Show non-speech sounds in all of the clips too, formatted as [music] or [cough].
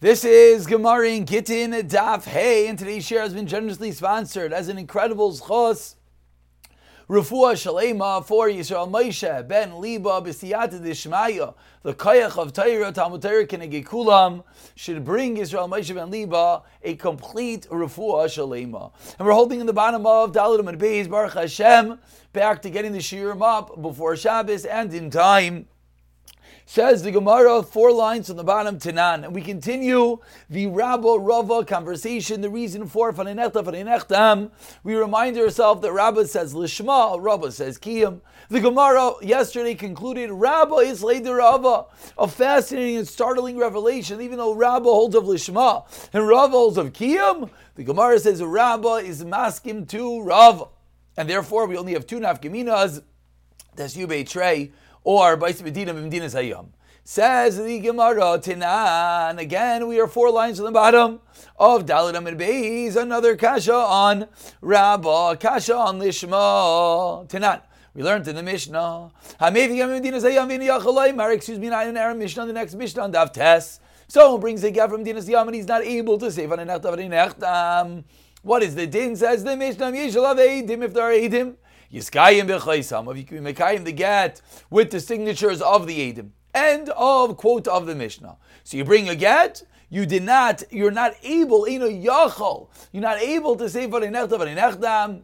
This is Gemara in Gittin Daf Hey, and today's share has been generously sponsored as an incredible schos. Rafua Shalema for Yisrael Moshe ben Liba b'siyata dishmaya. The koyach of Torah Talmud Torah Kenegekulam should bring Yisrael Moshe ben Liba a complete Rafua Shalema. And we're holding in the bottom of Dalit and Beis Baruch Hashem back to getting the shiurim up before Shabbos and in time. Says the Gemara, four lines from the bottom, Tanan. And we continue the Rabba Rava conversation, the reason for Fanenechta Fanenechtam. We remind ourselves that Rabba says Lishma, Rabba says Kiyam. The Gemara yesterday concluded Rabba is Leder Rava, a fascinating and startling revelation, even though Rabba holds of Lishma and Rava holds of Kiyam. The Gemara says Rabba is maskim to Rava. And therefore, we only have two nafkaminas. That's Yubei Trey or Bais Medina Medinas Hayam. Says the Gemara Tinan. Again, we are four lines on the bottom of Dalit Amid Beis. Another kasha on Rabbah, kasha on Lishma. Tinan. We learned in the Mishnah. Excuse me, not in our Mishnah, the next Mishnah on Daf Tes. Brings a guy from Dinas Yam and he's not able to save on an What is the din? Says the Mishnah. If there are Eidim. Yiskayim b'chaisam, if you can mekayim the get with the signatures of the Edim. End of quote of the Mishnah. So you bring a get, you did not, you're not able, in a yachol, you're not able to say v'rinechta v'rinechtam.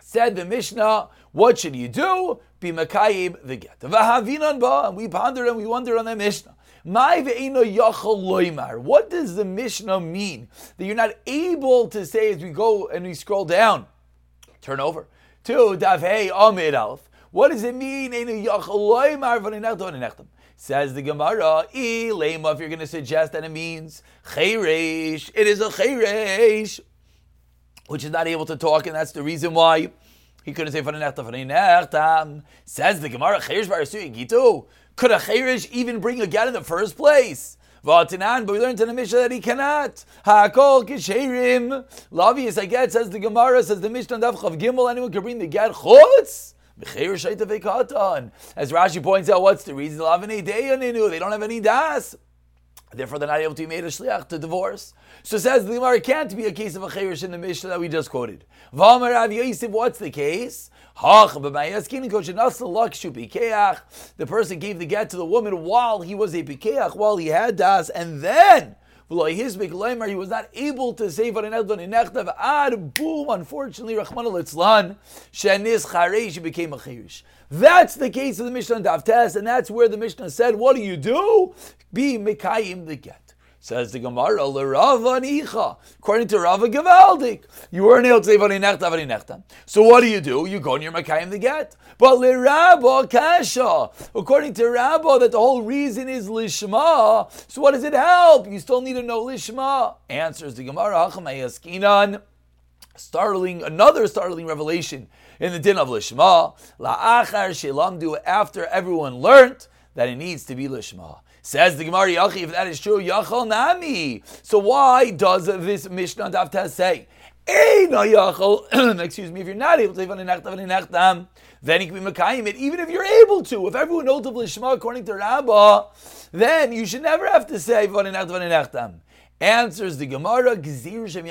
Said the Mishnah, what should you do? Be mekayim the get. V'havinan ba, and we ponder and we wonder on the Mishnah. What does the Mishnah mean? That you're not able to say as we go and we scroll down. Turn over to Davhei Amid Alf. What does it mean? Says the Gemara, if you're going to suggest that it means chayresh, it is a chayresh, which is not able to talk, and that's the reason why he couldn't say. Says the Gemara, chayresh barasu gitu. Could a chayresh even bring a get in the first place? Vatinan, but we learned in the Mishnah that he cannot. Hakol kisherim. Lavius, I get, says the Gemara, says the Mishnah Daf Chaf Gimel, anyone can bring the get chutz. As Rashi points out, what's the reason? They don't have any das. Therefore, they're not able to be made a shliach to divorce. So says the Gemara, can't be a case of a chayrish in the Mishnah that we just quoted. What's the case? The person gave the get to the woman while he was a pikeach, while he had das, and then he was not able to say ad boom. Unfortunately, Rahman al became a chayrish. That's the case of the Mishnah Davtes, and that's where the Mishnah said, "What do you do? Be mikayim the get." Says the Gemara, According to Rava Gavaldik, you weren't able to say Varinechta Varinechta. So what do you do? You go you're Makayim the get. But L'Rabba Kasha. According to Rabba, that the whole reason is Lishma. So what does it help? You still need to know Lishma. Answers the Gemara, Hachamayaskinan. Startling, another startling revelation in the din of Lishma. La'achar Shelamdu, after everyone learned that it needs to be Lishma. Says the Gemara Yachi, if that is true, Yachal Nami. So why does this Mishnah Davta say? [clears throat] Excuse me, if you're not able to then you can be Makayim it, even if you're able to. If everyone knows of Lishma according to Rabbah, then you should never have to say Answers the Gemara, Gzir Shem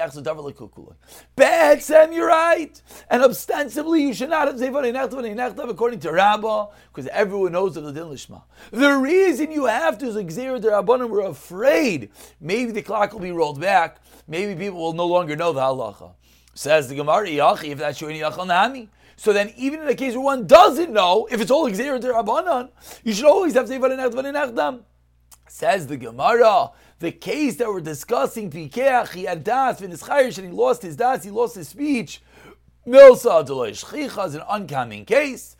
Sam, you're right. And ostensibly, you should not have said according to Rabbah, because everyone knows of the Din Lishma. The reason you have to is Gzir the Rabbanim were afraid. Maybe the clock will be rolled back. Maybe people will no longer know the halacha. Says the Gemara, if that's true, Nami. So then, even in a case where one doesn't know, if it's all the Rabbanon, you should always have say Says the Gemara, the case that we're discussing, he had das, and he lost his das, he lost his speech. Milsa shchicha is an oncoming case.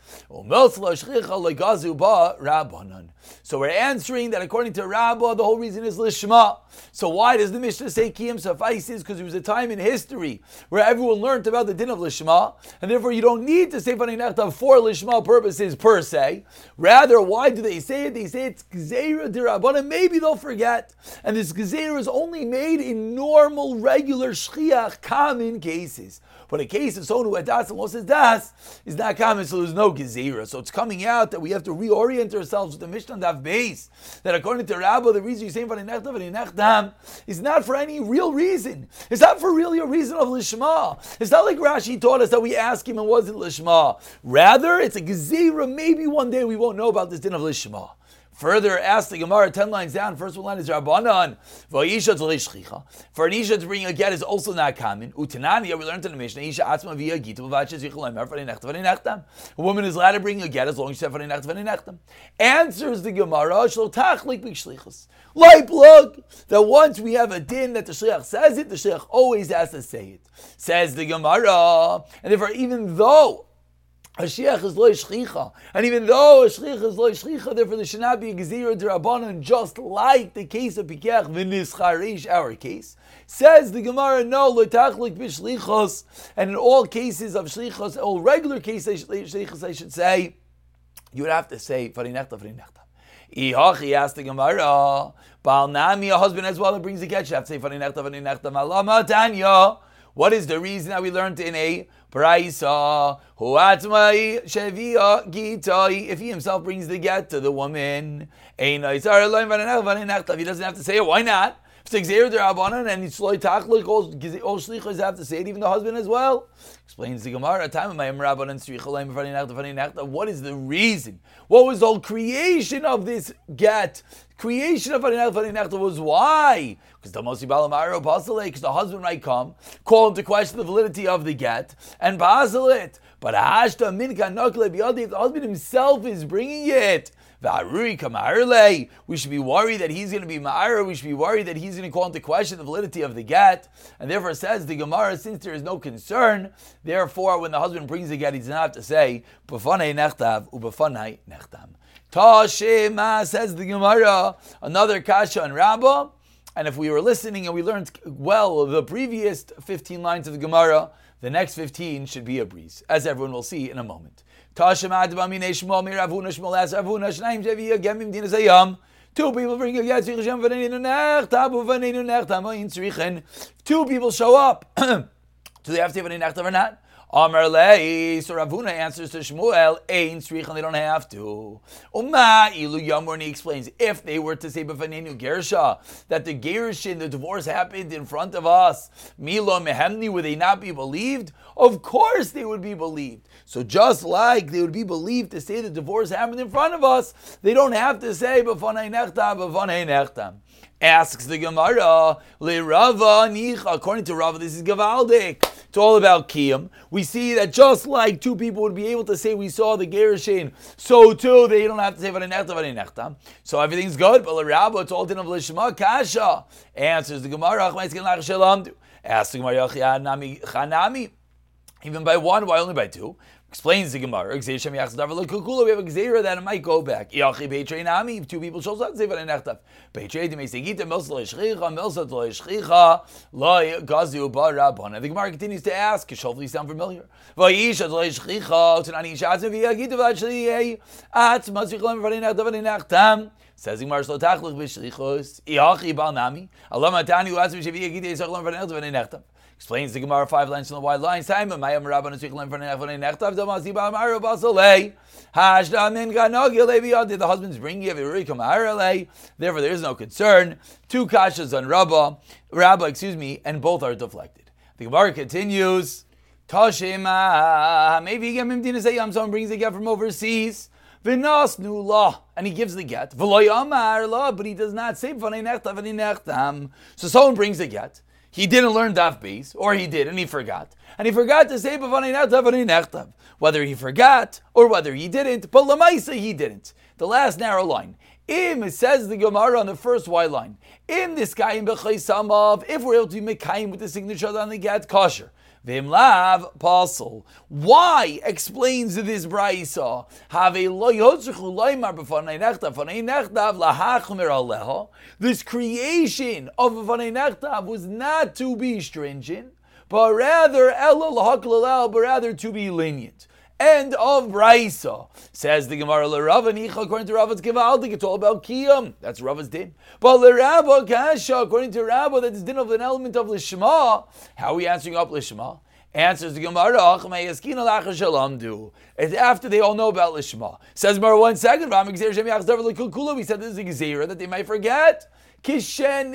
So we're answering that according to Rabbah, the whole reason is lishma. So why does the Mishnah say kiyam suffices? Because it was a time in history where everyone learned about the din of lishma, and therefore you don't need to say fanei for lishma purposes per se. Rather, why do they say it? They say it's gzeira dirabana. Maybe they'll forget, and this gzeira is only made in normal, regular shchiach, common cases. But a case of someone who had das and lost his das is not common, so there's no gezira. So it's coming out that we have to reorient ourselves with the Mishnah Daf base. That according to Rabbi, the reason you're saying Varinechtam is not for any real reason. It's not for really a reason of Lishma. It's not like Rashi taught us that we ask him and wasn't Lishma. Rather, it's a gezira. Maybe one day we won't know about this din of Lishma. Further, ask the Gemara ten lines down. First one line is Rabbanan. For an isha to bring a get is also not common. Utanani, we learned in the Mishnah. Isha atzma via gita A woman is allowed to bring a get as long as she said Answers the Gemara. Shlotachlik b'shlichus. Like look that once we have a din that the shliach says it, the shliach always has to say it. Says the Gemara, and therefore even though a shiach is loy. And even though shchicha is loy shchicha, therefore there should not be a gezira just like the case of Pikech v'nischarish, our case. Says the Gemara, no, l'tachlik b'shlichos, and in all cases of shlichos, all regular cases shlichos, I should say, you would have to say, farinechta, farinechta. Ihachi asked the Gemara, Baal Nami, a husband as well that brings a get, you have to say, farinechta, farinechta, malama tanya. What is the reason that we learned in a Gitai, if he himself brings the get to the woman, he doesn't have to say it, why not? Rabbanan and it's Loy Tachlik, all Shlichos have to say it, even the husband as well. Explains the Gemara, time of my Strichalayim What is the reason? What was the whole creation of this get? Creation of Farinechta was why? Because the Mosi Balamaro Basile, because the husband might come, call into question the validity of the get, and Basilit. But Ashta Minka Nokle if the husband himself is bringing it, we should be worried that he's going to be ma'ara. We should be worried that he's going to call into question the validity of the get. And therefore says the Gemara, since there is no concern, therefore when the husband brings the get, he does not have to say. Tashema says the Gemara, another kasha and Rabbah. And if we were listening and we learned well the previous 15 lines of the Gemara, the next 15 should be a breeze, as everyone will see in a moment. Two people bring a get Two people show up. Do they have to have an or not? Amar Lei, so Ravuna answers to Shmuel, Ein Srichan, they don't have to. Uma Ilu Yamorni explains, if they were to say B'fanenu Gersha, that the Gershin, the divorce happened in front of us, Milo Mehemni, would they not be believed? Of course they would be believed. So just like they would be believed to say the divorce happened in front of us, they don't have to say. Asks the Gemara, Le Rava Nicha, according to Rava, this is Gavaldik. It's all about Kiyam. We see that just like two people would be able to say we saw the Gerushin, so too they don't have to say Varinechta, So everything's good, but the Rabbi, it's all in of Lishma Kasha. Answers the Gemara, Asks the Gemara, Chanami. Even by one, why only by two? Explains the Gemara. We have a Gzeira that it might go back. If two people shows up, Barabon. And the Gemara continues to ask, hopefully sound familiar. Says Gemara Shlo Tachlich B'Shchichos, Iachi Bal Nami, Allah Matani Uatzim Shaviyagita Yisachlam Varinechtav Varinechtam. Explains the Gemara five lines from the wide line. Simon, Mayam Rabban Tziklim for Nechvan Nechtav Damazi Bamar Basalei. Hashda Min Ganogil Levi The husband's bringing you Virikam Arale. Therefore, there is no concern. Two kashas on Rabba, Rabba, excuse me, and both are deflected. The Gemara continues. Tashima. Maybe you get Mimdina Sayyam, someone brings a get from overseas. Vinas nu law, and he gives the get. V'loy amar law, but he does not say v'nei nechtam. So someone brings the get he didn't learn daf base, or he did and he forgot, and he forgot to say whether he forgot or whether he didn't, but lamaisa he didn't. The last narrow line. Im says the Gemara on the first white line. In this guy in Samav, if we're able to be mekayim with the signature on the get kosher. Vimlav pasul. Why explains this brayso? Have a lo yotzchu loymar b'fanei nechtav fanei nechtav lahachmer aleha. This creation of fanei was not to be stringent, but rather but rather to be lenient. End of Braisa. Says the Gemara L'Rava Nicha, according to Rava's Givaldik, it's all about Kiyam. That's Rava's din. But L'Rava Kasha, according to Rabba, that's din of an element of Lishma. How are we answering up Lishma? Answers the Gemara, it's after they all know about Lishma. Says Gemara one second, we said this is a Gezerah that they might forget. Kishen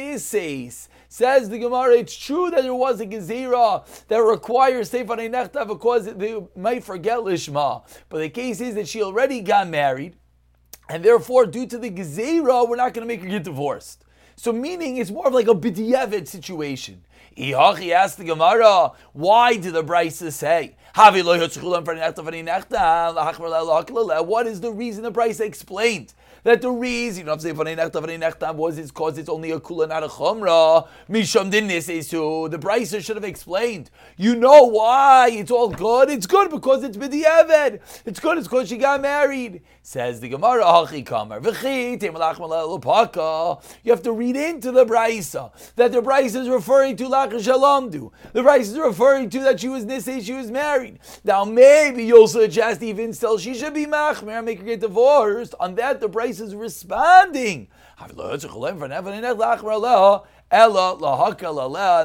Says the Gemara, it's true that there was a Gezerah that requires Seifan Nechta because they might forget Lishma. But the case is that she already got married, and therefore, due to the Gezerah, we're not going to make her get divorced. So, meaning it's more of like a b'diavad situation. Ihachi asked the Gemara, why did the Brisa say? What is the reason the Brisa explained? That the reason of Nechtav was is because it's only a kula, not a chumrah. Misham didn't say so. The Brisa should have explained. You know why it's all good? It's good because it's b'di'eved. It's good. It's because she got married. Says the Gemara. You have to read into the Brisa that the Brisa is referring to Lach. The Brisa is referring to that she was Nisei, she was married. Now maybe you'll suggest even still she should be Machmer, make her get divorced. On that, the Brisa is responding. And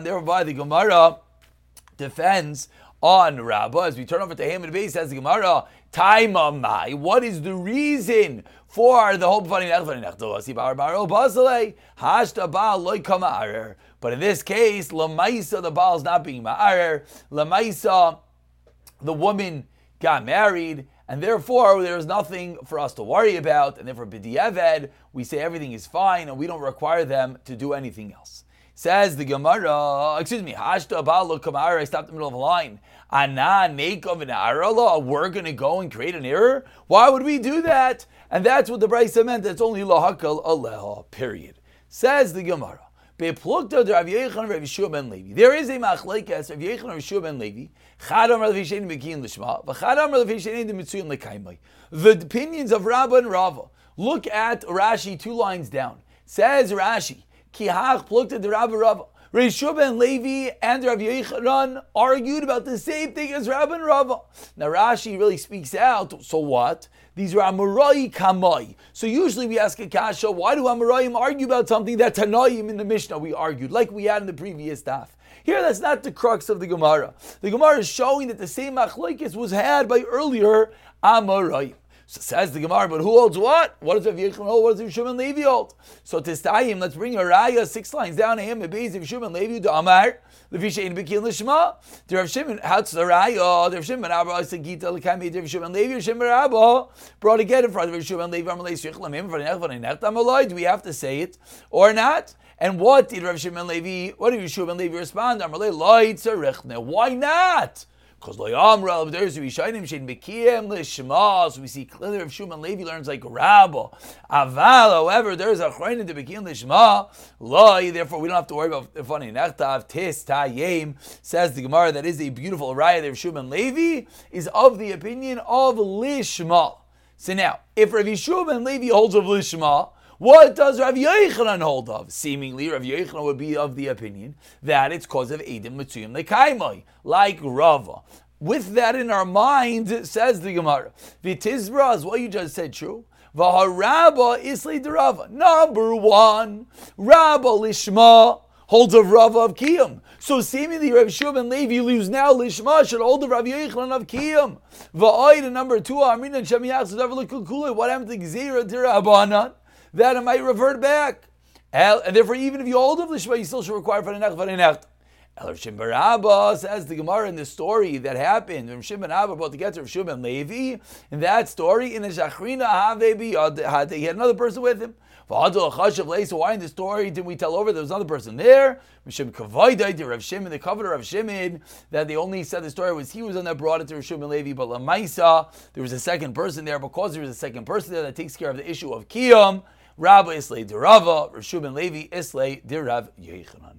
thereby the Gemara defends on Rabbah. As we turn over to Haman Bey, says the Gemara, Taimamai. What is the reason for the whole B'fani But in this case, Lamaisa, the Baal is not being Ma'arer. Lamaisa, the woman got married and therefore there's nothing for us to worry about, and therefore b'di'eved, we say everything is fine, and we don't require them to do anything else. Says the Gemara, excuse me, Hashta Balo Kamara, I stopped in the middle of a line. Ana Nekov an Arala, we're going to go and create an error? Why would we do that? And that's what the Brisa meant, that's only Lahakal Aleha, period. Says the Gemara. There is a machlekes Rav Yechon Rav Yeshua ben Levi. Chadam Rav Yishein bekin l'shma, v'chadam Rav Yishein demitzuyin l'kaimai. The opinions of Rabba and Rava. Look at Rashi two lines down. Says Rashi, Kihach plukta the Rabba Rava. Rav Yeshua ben Levi and Rav Yechanan argued about the same thing as Rabba and Rava. Now Rashi really speaks out. So what? These are Amorai Kamai. So usually we ask a kasha, why do Amoraim argue about something that Tanaim in the Mishnah we argued, like we had in the previous daf? Here, that's not the crux of the Gemara. The Gemara is showing that the same machlokes was had by earlier Amoraim. So says the Gemara, but who holds what? What does Rav Yechon hold? What does Rav Shimon Levi hold? So Tistayim, let's bring a raya six lines down to him. Beis Rav Shimon Levi to Amar. Levi shein bekin lishma. The Rav Shimon, how's the raya? The Rav Shimon Abba Sagita lekami. Rav Shimon Levi. Rav Shimon Abba brought again in front of Rav Shimon Levi. Amalei Shichlem him for an echvan and Amaloi. Do we have to say it or not? And what did Rav Shimon Levi? What did Rav Shimon Levi respond? Amalei loy tzarechne. Why not? Because loyamra there's Rishayim shein bekiyem lishma. So we see clearly Rav Shuman Levi learns like Rabba. Aval, however, there's a chayrin to bekiyem lishma. Loy, therefore we don't have to worry about the funny nechtav tis tayim. Says the Gemara that is a beautiful that Rav Shimon Levi is of the opinion of lishma. So now, if Rav Shimon Levi holds of lishma. What does Rav Yochanan hold of? Seemingly, Rav Yochanan would be of the opinion that it's cause of Edim Mitzuyim Lekaimai, like Rava. With that in our mind, says the Gemara, Vitizra is what you just said true. Vaharabba isli derava. Number one, Rabba Lishma holds of Rava of Kiyam. So seemingly Rav Shub and Levi lose now Lishma should hold of Rav Yochanan of Kiyam. Va'oid number two, Amrin and Shemiyach What happened to Gzira Tirabanan? That it might revert back. And therefore, even if you hold of Lishma, you still should require the Necht. El Shimon Abba says the Gemara in the story that happened. Rav Shimon Abba brought together Rav Shimon Levi. In that story, in the Shachrina Have he had another person with him. So why in the story didn't we tell over there was another person there? Rav Shimon Rav Shimon, the covenant of Shimon, that they only said the story was he was on that brought it to Rav Shimon Levi, but Lamaisa, there was a second person there because there was a second person there that takes care of the issue of Kiyam. Rabba Islay Dirava, Rishub and Levi Islay Dirav Yechanan.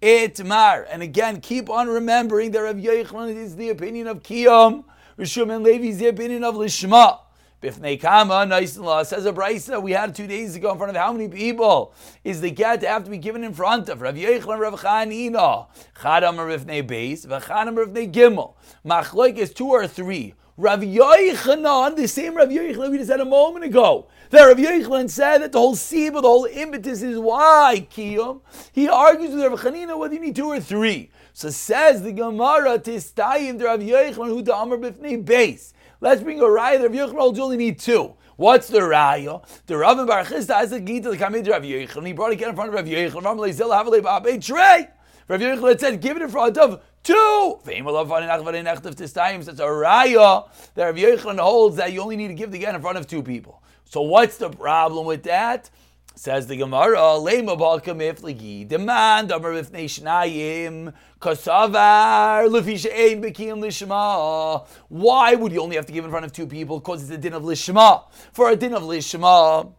Itmar. And again, keep on remembering that Rav Yechanan is the opinion of Kiyom, Rishub and Levi is the opinion of Lishma. Bifnei Kama, nice and law. Says a Brisa we had two days ago in front of how many people is the get to have to be given in front of? Rav Yechon and Rav Chanina. Chadam Rivnei Beis, Vachadam Rivnei Gimel. Machloik is two or three. Rav Yochanan, the same Rav Yochanan we just had a moment ago. That Rav Yochanan said that the whole siba, the whole impetus is why kiyum. He argues with Rav Chanina whether you need two or three. So says the Gemara Tistayim Rav Yochanan who the Amr b'fnei base. Let's bring a raya. Rav Yochanan only need two. What's the raya? The Rav Bar Chisda has the gita the kamid Rav Yochanan. He brought it in front of Rav Yochanan. Rav Leizil have a trey. Rav Yochanan said, give it in front of Two. That's a raya that Rav Yochanan holds that you only need to give the get in front of two people. So what's the problem with that? Says the Gemara, Lema balka mifligi, demand amar ifnei shnayim, kasavar, lefisha ein bekiyim lishma. Why would you only have to give in front of two people? Because it's a din of lishma. For a din of lishma,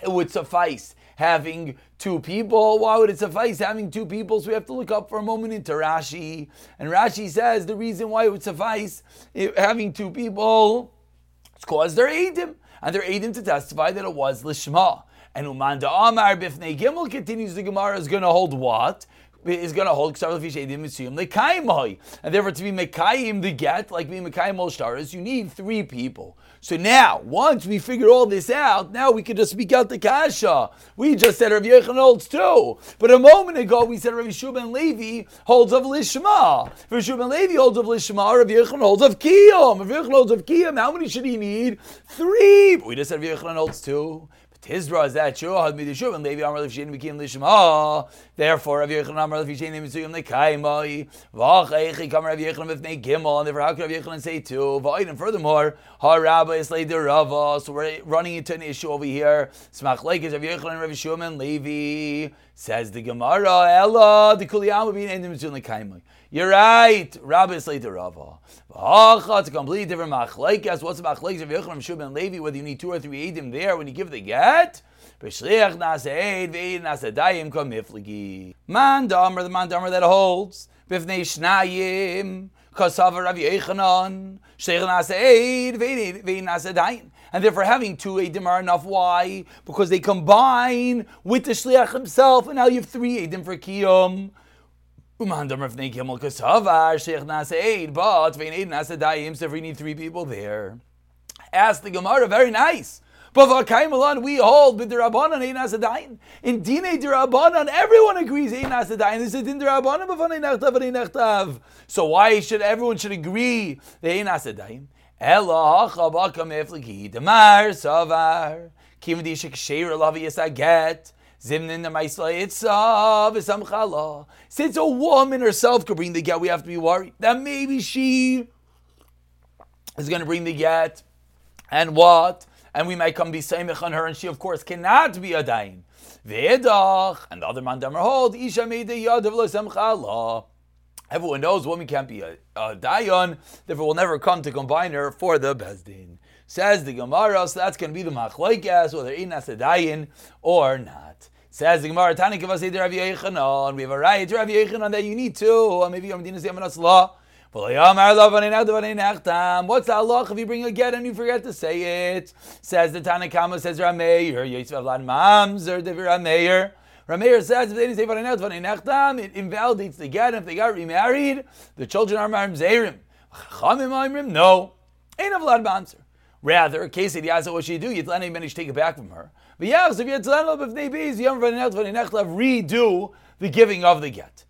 it would suffice having two people. Why would it suffice having two people? So we have to look up for a moment into Rashi. And Rashi says the reason why it would suffice having two people is because they're Adim. And they're Adim to testify that it was Lishma. And Umanda Amar Bifnei Gimel continues the Gemara is going to hold what? is going to hold and therefore to be mekayim the get like being mekayim all you need three people so now, once we figure all this out, now we can just speak out the kasha. We just said Rav Yechon holds two, but a moment ago we said Rav Shubin Levi holds of Lishma. Rav Shubin Levi holds of Lishma. Rav Yechon holds of Kiyom. Rav Yechon holds of Kiyom. How many should he need? Three. We just said Rav Yechon holds two. Tizra is that true? Had midishuv and Levi Amar Lefshin became Lishma. Ah, therefore, Rav Yechon Amar Lefshin Mitzuyim Lekaimai. Vach Eichi Kam Rav Yechon Mifnei Gimel. And therefore, how can Rav Yechon say two? V'ayit and furthermore, Ha Rabba is Lei Rava. So we're running into an issue over here. Smach Leik is Rav Yechon and Rav Yishum and Levi. Says the Gemara, Ella, the Kuliyam will be in Mitzuyim Lekaimai. You're right. Rabbi is later Rava. It's a completely different machlaikas. What's the machlaikas of Yochanan Shub and Levi? Whether you need two or three edim there when you give the get. B'shliach naseid ve'ed nasedayim kom mifligi. Man damer, the man damer that holds. B'fnei shnayim. Kasav Rav Yochanan. Shliach naseid ve'ed nasedayim. And therefore, having two Edim are enough. Why? Because they combine with the Shliach himself, and now you have three Edim for Kiyom. But if we need three people there. Ask the Gemara, very nice. But we hold Rabbanan ein asadayin. In Dine the Rabbanan, everyone agrees ein asadayin. This is in the Rabbanan nechtav So why should everyone should agree the ein asadayin? Ela hachabaka mefligi demar savar. Kim di shekshir lavi yisaget. Zimnin Since a woman herself could bring the get, we have to be worried that maybe she is going to bring the get. And what? And we might come be samech on her, and she, of course, cannot be a dain. Ve'edach, and the other man damer hold, Isha made the yad of Everyone knows woman can't be a, a dayan, therefore will never come to combine her for the bezdin. Says the Gemara, so that's going to be the machlaikas, whether in a dayan or not. Says the Gemara, Tani Kavasei Rav Yechanan. We have a right to Rav Yechanan that you need to. Maybe Yom Dinas Yamanas Law. What's the Allah if you bring a get and you forget to say it? Says the Tanakama, says Rameir, Yisrael Vlad Mamzer, Devir Rameir. Rameir says if they didn't say Vanenach, Vanenachtam, it invalidates the get. And if they got remarried, the children are Mamzerim. Chamim no. Ain't a Vlad Mamzer. Rather, case it Yasa, what she do? Yitlani managed to take it back from her. Redo the giving of the get.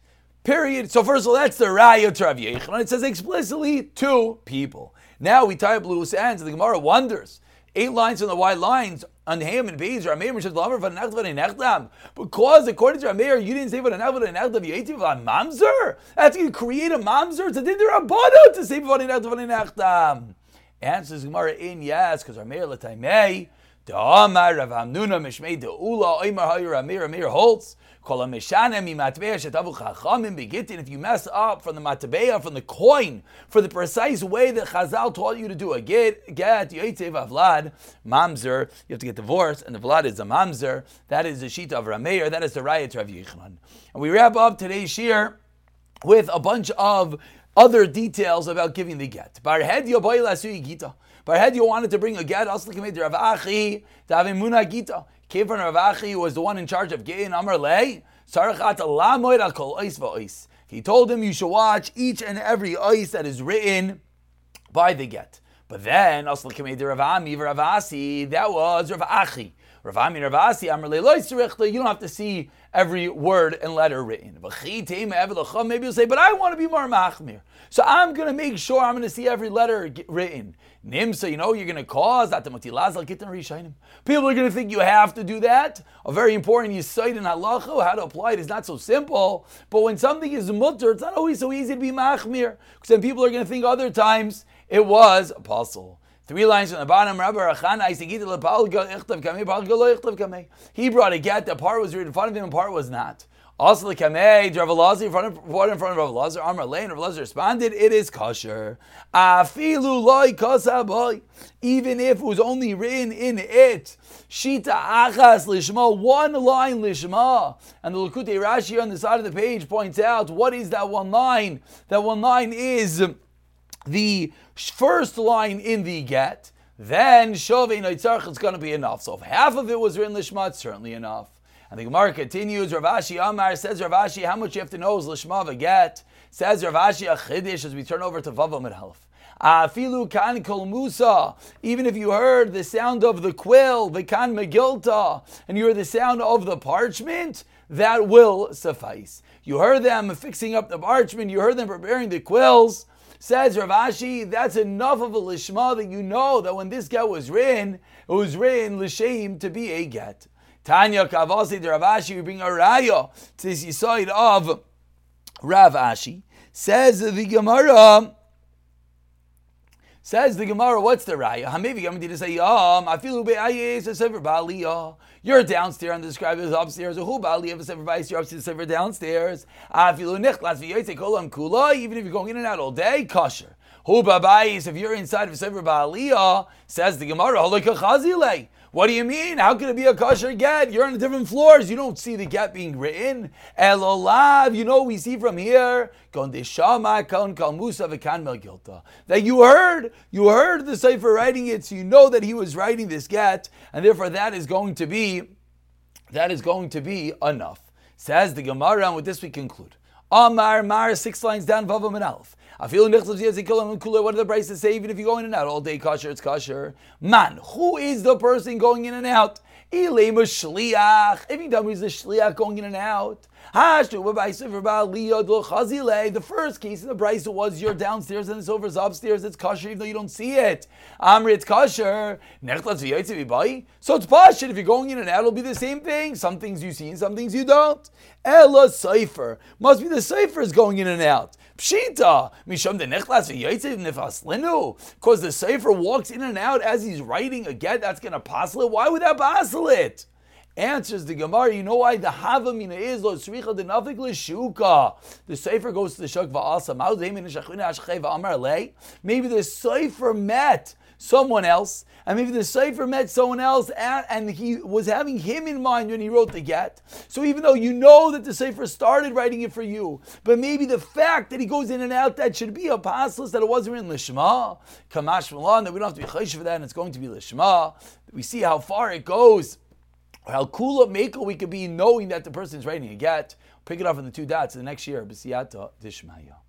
Period. So first of all, that's the Raya to Rav Yechon. It says explicitly two people. Now we tie up loose ends, and the Gemara wonders. Eight lines from the white lines on Ham and Beis, Rameir says Lamer v'Nechtav v'Nechtam. Because according to Rameir, you didn't say v'Nechtav v'Nechtav Yativ v'Mamzer. That's going to create a Mamzer. It's a din to say v'Nechtav v'Nechtam. Answers Gemara in yes, because Rameir l'taimei. The Amar Rav Hamnuna Mishmei Ula Oimar Hayir Amir Amir holds Kol HaMeshana Mi Matbeya Shetavu Chachamim Begitin. If you mess up from the Matbeya from the coin for the precise way that Chazal taught you to do a get get Yoitzev Avlad Mamzer you have to get divorced and the Vlad is a Mamzer. That is the Shita of Rameir that is the Rayat Rav Yichman and we wrap up today's shir with a bunch of other details about giving the get. But had you wanted to bring a get, also made Rav Achi, Davimuna Gita. Came from Rav Achi, who was the one in charge of and Amar Lei. He told him you should watch each and every ice that is written by the get. But then, that was Rav Achi. Rav Ami, Rav Asi, Amar You don't have to see every word and letter written. Maybe you'll say, but I want to be more machmir. So I'm going to make sure I'm going to see every letter written. Nimsa, you know, you're going to cause that People are going to think you have to do that. A very important yisaid in halacha, how to apply it is not so simple. But when something is mutter, it's not always so easy to be machmir. Because then people are going to think other times it was apostle. Three lines from the bottom. He brought a get. The part was written in front of him, and part was not. Also, the kamei, Rav Elazar, in front of, in front of Rav Elazar, Amar Lane, Rav Elazar responded, it is kosher. Afilu loy kosaboy. Even if it was only written in it. Shita achas lishma, one line lishma. And the Likutei Rashi on the side of the page points out, what is that one line? That one line is the first line in the get, then Shovei Noitzarch is going to be enough. So if half of it was written Lishma, it's certainly enough. And the Gemara continues, Ravashi Amar says Ravashi, how much you have to know is Lishma get? Says Ravashi a Chidish as we turn over to Vavam Medhalf. Afilu kan kol Musa. Even if you heard the sound of the quill, the kan megilta, and you heard the sound of the parchment, that will suffice. You heard them fixing up the parchment, you heard them preparing the quills. Says Ravashi, that's enough of a lishma that you know that when this get was written, it was written l'shem to be a get. Tanya Kavasi de Ravashi, we bring a raya to this side of Rav Ashi. Says the Gemara. Says the Gemara, what's the raya? Hamevi Gamdi to say, Um, I feel be'ayes a sever ba'aliyah. You're downstairs and describe it as upstairs. Who ba'aliyah a sever ba'ayes, you're upstairs, sever downstairs. I feel nichlas v'yoyte kolam kula, even if you're going in and out all day, kosher. Who ba'ayes, if you're inside of sever ba'aliyah, says the Gemara, halakha chazile. What do you mean? How can it be a kosher get? You're on different floors. You don't see the get being written. Elolav, you know we see from here. That you heard, you heard the Sefer writing it, so you know that he was writing this get, and therefore that is going to be, that is going to be enough. Says the Gemara, and with this we conclude. Amar Mar, six lines down, Vavam and Aleph. I on a cooler. What do the prices say? Even if you go in and out all day, kosher, it's kosher. Man, who is the person going in and out? If you tell me he's the shliach going in and out. The first case in the price was you're downstairs and the silver's upstairs. It's kosher even though you don't see it. Amri, it's kosher. So it's pashit. If you're going in and out, it'll be the same thing. Some things you see and some things you don't. Ella Sefer. Must be the Sefer is going in and out. Pshita. Misham de nechlas nifaslinu. Because the Sefer walks in and out as he's writing a get that's going to passel it. Why would that passel it? Answers the Gemara, you know why the Havamina is lo sricha de nafik shuka. The Sefer goes to the Shuk va'asa. Maybe the Sefer met someone else, and maybe the Sefer met someone else, and, and he was having him in mind when he wrote the get. So even though you know that the Sefer started writing it for you, but maybe the fact that he goes in and out, that should be a paslis that it wasn't in Lishma, Kamash Milan, that we don't have to be chayish for that, and it's going to be Lishma. We see how far it goes. How kula meko we could be knowing that the person is writing a get. Pick it up in the two dots in the next year. B'siyata dishmaya.